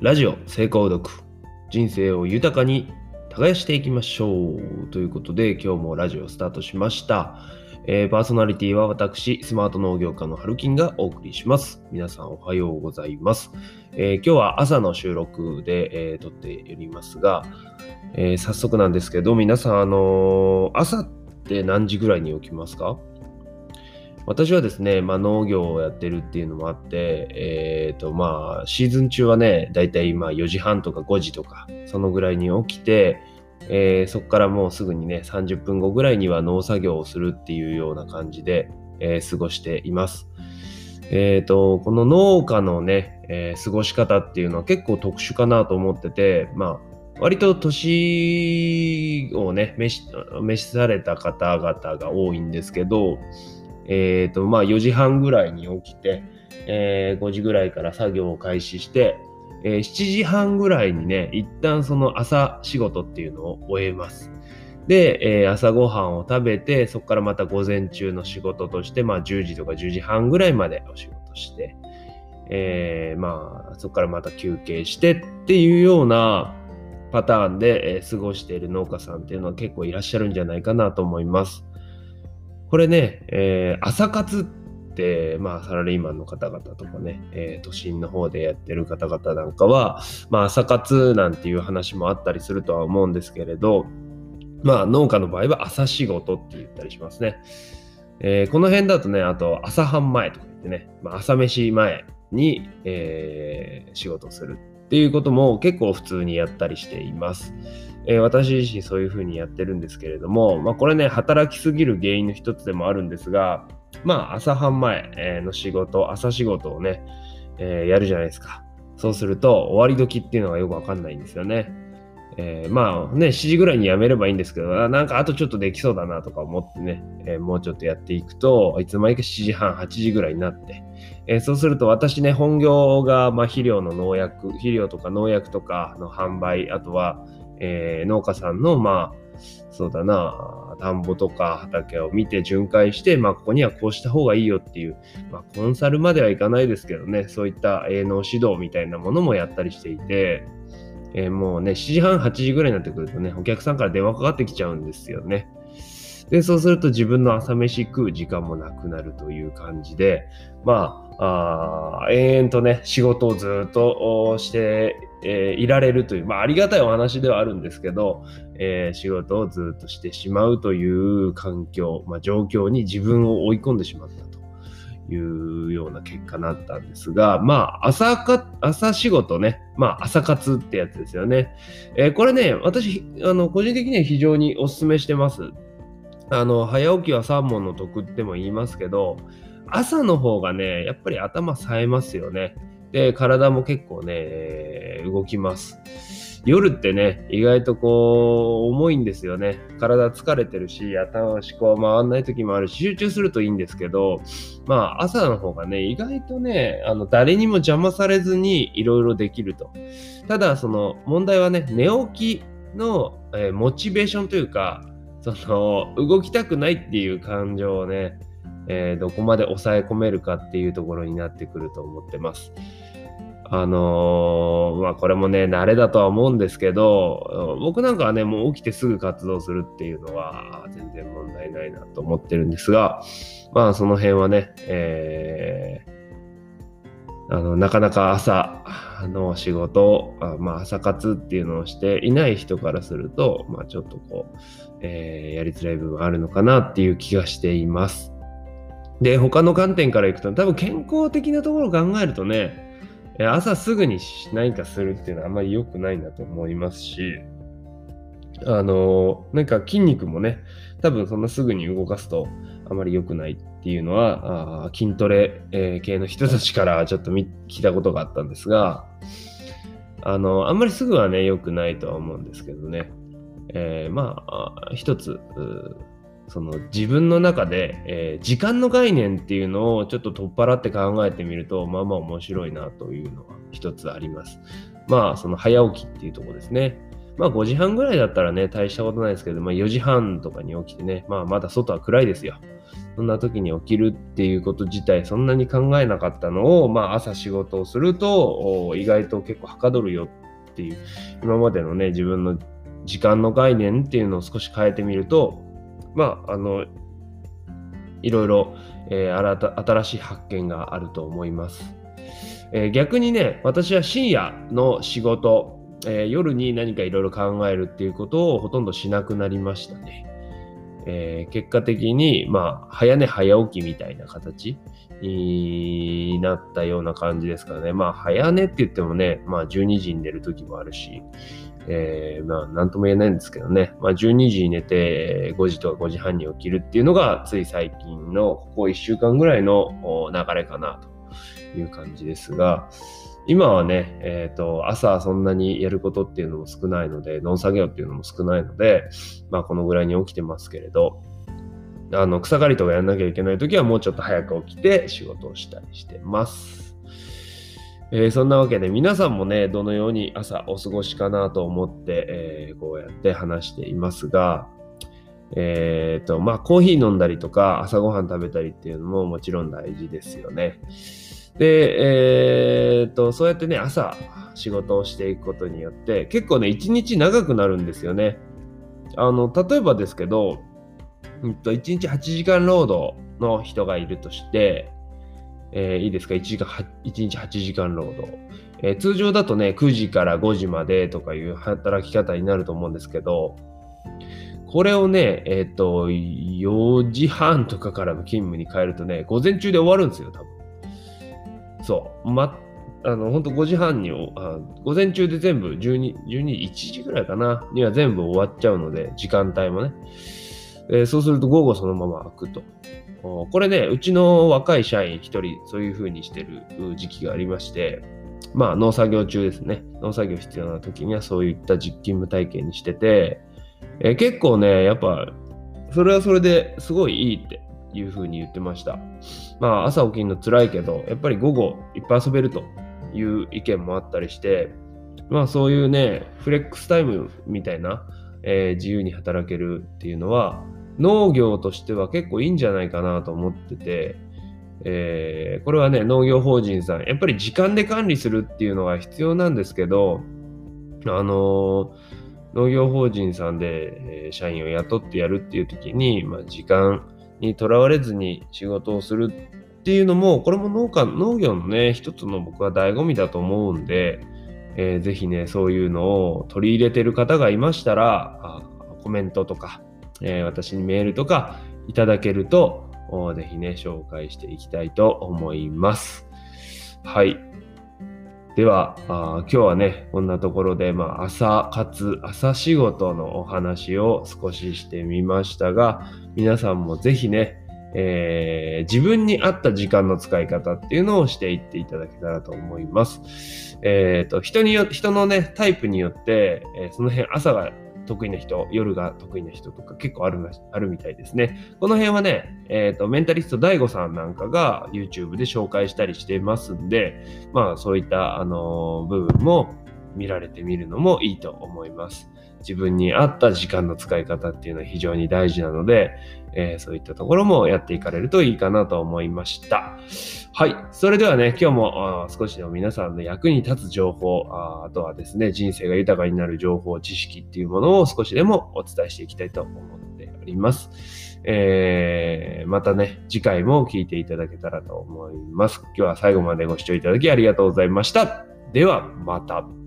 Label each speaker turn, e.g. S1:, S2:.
S1: ラジオ成功読。人生を豊かに耕していきましょう。ということで今日もラジオスタートしました、えー、パーソナリティは私スマート農業家の春金がお送りします。皆さんおはようございます、えー、今日は朝の収録で、えー、撮っておりますが、え早速なんですけど皆さんあの朝って何時ぐらいに起きますか？私はですね、まあ、農業をやってるっていうのもあって、え、ー、と、まあ、シーズン中はね、だいたい今4時半とか5時とか、そのぐらいに起きて、えー、そこからもうすぐにね、30分後ぐらいには農作業をするっていうような感じで、えー、過ごしています。えっ、と、この農家のね、え過ごし方っていうのは結構特殊かなと思ってて、まあ、割と年をね、召し召された方々が多いんですけど、え、ー、と、まあ4時半ぐらいに起きて、えー、5時ぐらいから作業を開始して、えー、7時半ぐらいにね、一旦その朝仕事っていうのを終えます。で、えー、朝ごはんを食べて、そこからまた午前中の仕事として、まあ10時とか10時半ぐらいまでお仕事して、えー、まあそこからまた休憩してっていうようなパターンで、え、過ごしている農家さんっていうのは結構いらっしゃるんじゃないかなと思います。これね、えー、朝活って、まあ、サラリーマンの方々とかね、えー、都心の方でやってる方々なんかは、まあ、朝活なんていう話もあったりするとは思うんですけれど、まあ、農家の場合は朝仕事って言ったりしますね。えー、この辺だとね、あと朝半前とか言ってね、まあ、朝飯前に、えー、仕事をするっていうことも結構普通にやったりしています。えー、私自身そういうふうにやってるんですけれども、まあ、これね、働きすぎる原因の一つでもあるんですが、まあ、朝半前の仕事、朝仕事をね、えー、やるじゃないですか。そうすると、終わり時っていうのがよくわかんないんですよね。えー、まあね、7時ぐらいに辞めればいいんですけど、なんかあとちょっとできそうだなとか思ってね、え、もうちょっとやっていくと、いつの間にか7時半、8時ぐらいになって、えー、そうすると私ね、本業が、まあ、肥料の農薬、肥料とか農薬とかの販売、あとは、えー、農家さんの、まあ、そうだな、田んぼとか畑を見て巡回して、まあ、ここにはこうした方がいいよっていう、まあ、コンサルまではいかないですけどね、そういった営農指導みたいなものもやったりしていて、えー、もうね、7時半、8時ぐらいになってくるとね、お客さんから電話かかってきちゃうんですよね。で、そうすると自分の朝飯食う時間もなくなるという感じで、まあ、あ延々とね、仕事をずっとしてえー、いられるという、まあ、ありがたいお話ではあるんですけど、えー、仕事をずっとしてしまうという環境、まあ、状況に自分を追い込んでしまったというような結果になったんですが、まあ、朝か、朝仕事ね、まあ、朝活ってやつですよね。えー、これね、私、あの、個人的には非常にお勧めしてます。あの、早起きは三問の得っても言いますけど、朝の方がね、やっぱり頭冴えますよね。で、体も結構ね、動きます。夜ってね、意外とこう、重いんですよね。体疲れてるし、頭思考回んない時もあるし、集中するといいんですけど、まあ、朝の方がね、意外とね、あの、誰にも邪魔されずにいろいろできると。ただ、その、問題はね、寝起きの、モチベーションというか、その、動きたくないっていう感情をね、えー、どこまで抑え込めるかっていうところになってくると思ってます。あのー、まあこれもね、慣れだとは思うんですけど、僕なんかはね、もう起きてすぐ活動するっていうのは全然問題ないなと思ってるんですが、まあその辺はね、えー、あの、なかなか朝の仕事、まあ朝活っていうのをしていない人からすると、まあちょっとこう、えー、やりづらい部分あるのかなっていう気がしています。で、他の観点からいくと、多分健康的なところを考えるとね、朝すぐに何かするっていうのはあんまり良くないなと思いますし、あの、なんか筋肉もね、多分そんなすぐに動かすとあまり良くないっていうのは、筋トレ、系の人たちからちょっと聞いたことがあったんですが、あの、あんまりすぐはね、良くないとは思うんですけどね。えー、まあ、一つ、その自分の中で、えー、時間の概念っていうのをちょっと取っ払って考えてみると、まあまあ面白いなというのは一つあります。まあ、その早起きっていうとこですね。まあ5時半ぐらいだったらね、大したことないですけど、まあ4時半とかに起きてね、まあまだ外は暗いですよ。そんな時に起きるっていうこと自体そんなに考えなかったのを、まあ、朝仕事をすると意外と結構はかどるよっていう今までのね自分の時間の概念っていうのを少し変えてみるとまああのいろいろ、えー、新しい発見があると思います、えー、逆にね私は深夜の仕事、えー、夜に何かいろいろ考えるっていうことをほとんどしなくなりましたねえー、結果的に、まあ、早寝早起きみたいな形になったような感じですからね。まあ、早寝って言ってもね、まあ、12時に寝る時もあるし、えー、まあ、なんとも言えないんですけどね。まあ、12時に寝て、5時とか5時半に起きるっていうのが、つい最近の、ここ1週間ぐらいの流れかなという感じですが、今はね、えっ、ー、と、朝そんなにやることっていうのも少ないので、農作業っていうのも少ないので、まあこのぐらいに起きてますけれど、あの、草刈りとかやんなきゃいけない時はもうちょっと早く起きて仕事をしたりしてます。えー、そんなわけで皆さんもね、どのように朝お過ごしかなと思って、えー、こうやって話していますが、えっ、ー、と、まあコーヒー飲んだりとか朝ごはん食べたりっていうのももちろん大事ですよね。で、えー、っと、そうやってね、朝仕事をしていくことによって、結構ね、一日長くなるんですよね。あの、例えばですけど、うんと、1日8時間労働の人がいるとして、えー、いいですか？1, 時間1日8時間労働、えー、通常だとね、9時から5時までとかいう働き方になると思うんですけど、これをね、えっ、ー、と、4時半とかからの勤務に変えるとね、午前中で終わるんですよ、多分。そう、ま、あの、本当5時半にあ、午前中で全部12、12、1時ぐらいかな、には全部終わっちゃうので、時間帯もね。えー、そうすると午後そのまま開くと。これね、うちの若い社員1人、そういう風にしてる時期がありまして、まあ農作業中ですね。農作業必要な時にはそういった実勤務体系にしてて、えー、結構ね、やっぱ、それはそれですごいいいっていう風に言ってました。まあ朝起きるの辛いけど、やっぱり午後いっぱい遊べるという意見もあったりして、まあそういうね、フレックスタイムみたいな、えー、自由に働けるっていうのは、農業としては結構いいんじゃないかなと思ってて、えー、これはね、農業法人さん、やっぱり時間で管理するっていうのが必要なんですけど、あのー農業法人さんで、社員を雇ってやるっていう時に、まあ、時間にとらわれずに仕事をするっていうのも、これも農家、農業のね、一つの僕は醍醐味だと思うんで、えー、ぜひね、そういうのを取り入れてる方がいましたら、コメントとか、えー、私にメールとかいただけると、ぜひね、紹介していきたいと思います。はい。ではあ、今日はね、こんなところで、まあ、朝活、朝仕事のお話を少ししてみましたが、皆さんもぜひね、えー、自分に合った時間の使い方っていうのをしていっていただけたらと思います。えっ、ー、と、人によ、人のね、タイプによって、えー、その辺朝が得意な人、夜が得意な人とか結構あるあるみたいですね。この辺はね、えっ、ー、と、メンタリスト DAIGO さんなんかが YouTube で紹介したりしてますんで、まあそういった、あのー、部分も見られてみるのもいいと思います。自分に合った時間の使い方っていうのは非常に大事なので、えー、そういったところもやっていかれるといいかなと思いました。はい。それではね、今日も少しでも皆さんの役に立つ情報あ、あとはですね、人生が豊かになる情報、知識っていうものを少しでもお伝えしていきたいと思っております。えー、またね、次回も聞いていただけたらと思います。今日は最後までご視聴いただきありがとうございました。では、また。